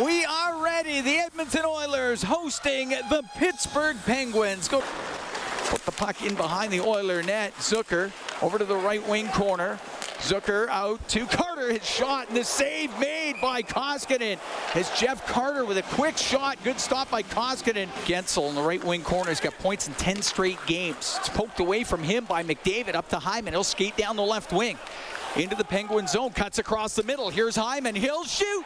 We are ready. The Edmonton Oilers hosting the Pittsburgh Penguins. Go put the puck in behind the Oiler net. Zucker over to the right wing corner. Zucker out to Carter. His shot and the save made by Koskinen. As Jeff Carter with a quick shot. Good stop by Koskinen. Guentzel in the right wing corner has got points in 10 straight games. It's poked away from him by McDavid up to Hyman. He'll skate down the left wing. Into the Penguin zone. Cuts across the middle. Here's Hyman. He'll shoot.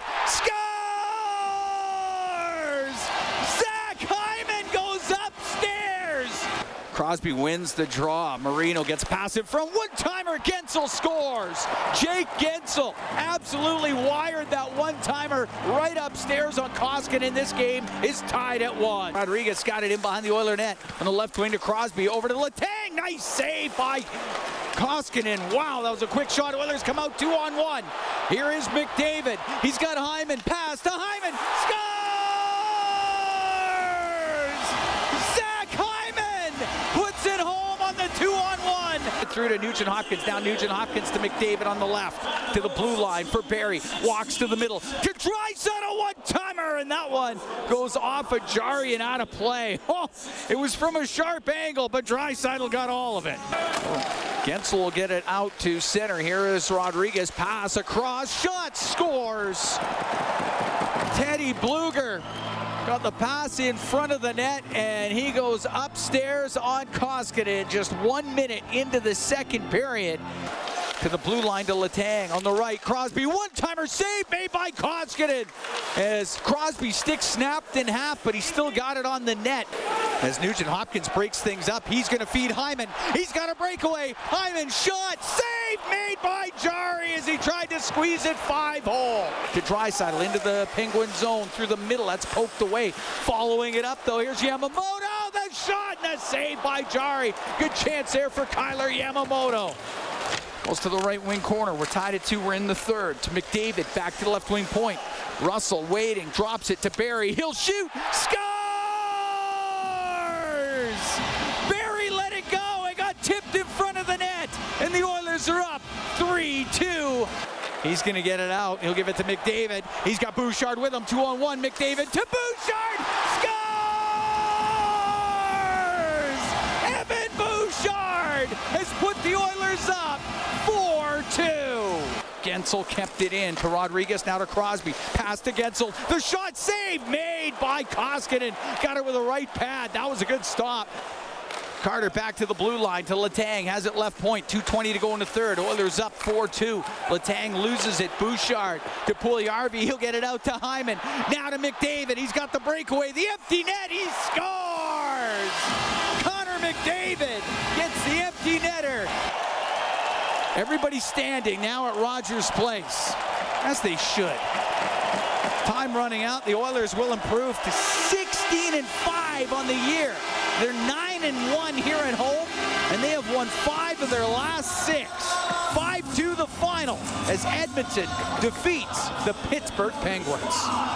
Crosby wins the draw. Marino gets past it from one timer. Guentzel scores. Jake Guentzel absolutely wired that one timer right upstairs on Koskinen. In this game is tied at one. Rodrigues got it in behind the Oiler net on the left wing to Crosby. Over to Letang. Nice save by Koskinen. Wow, that was a quick shot. Oilers come out two on one. Here is McDavid. He's got Hyman. Pass to Hyman. Scores! Through to Nugent Hopkins. Now Nugent Hopkins to McDavid on the left. To the blue line for Barrie. Walks to the middle. To Draisaitl one timer. And that one goes off of Jarry and out of play. Oh, it was from a sharp angle, but Draisaitl got all of it. Guentzel will get it out to center. Here is Rodrigues. Pass across. Shot. Scores. Teddy Blueger got the pass in front of the net, and he goes upstairs on Koskinen just one minute into the second period. To the blue line to Letang on the right. Crosby, one-timer save made by Koskinen. As Crosby stick snapped in half, but he still got it on the net. As Nugent Hopkins breaks things up, he's going to feed Hyman. He's got a breakaway. Hyman shot, save made by Jarry as he tried to squeeze it five hole. To Draisaitl into the Penguin zone through the middle. That's poked away. Following it up though, here's Yamamoto. The shot and a save by Jarry. Good chance there for Kailer Yamamoto. Goes to the right wing corner. We're tied at two. We're in the third. To McDavid. Back to the left wing point. Russell waiting. Drops it to Barrie. He'll shoot. Scores! Barrie let it go. It got tipped in front of the net. Oilers are up 3-2. He's going to get it out. He'll give it to McDavid. He's got Bouchard with him. Two on one. McDavid to Bouchard. Scores! Evan Bouchard has put the Oilers up 4-2. Guentzel kept it in to Rodrigues, now to Crosby. Pass to Guentzel. The shot saved, made by Koskinen. Got it with a right pad. That was a good stop. Carter back to the blue line to Letang. Has it left point. 2.20 to go in the third. Oilers up 4-2. Letang loses it. Bouchard to Puljujärvi. He'll get it out to Hyman. Now to McDavid. He's got the breakaway. The empty net. He scores! Connor McDavid gets the empty netter. Everybody standing now at Rogers Place, as they should. Time running out. The Oilers will improve to 16 and 5 on the year. They're 9 and 1 here at home, and they have won five of their last six. 5-2 the final as Edmonton defeats the Pittsburgh Penguins.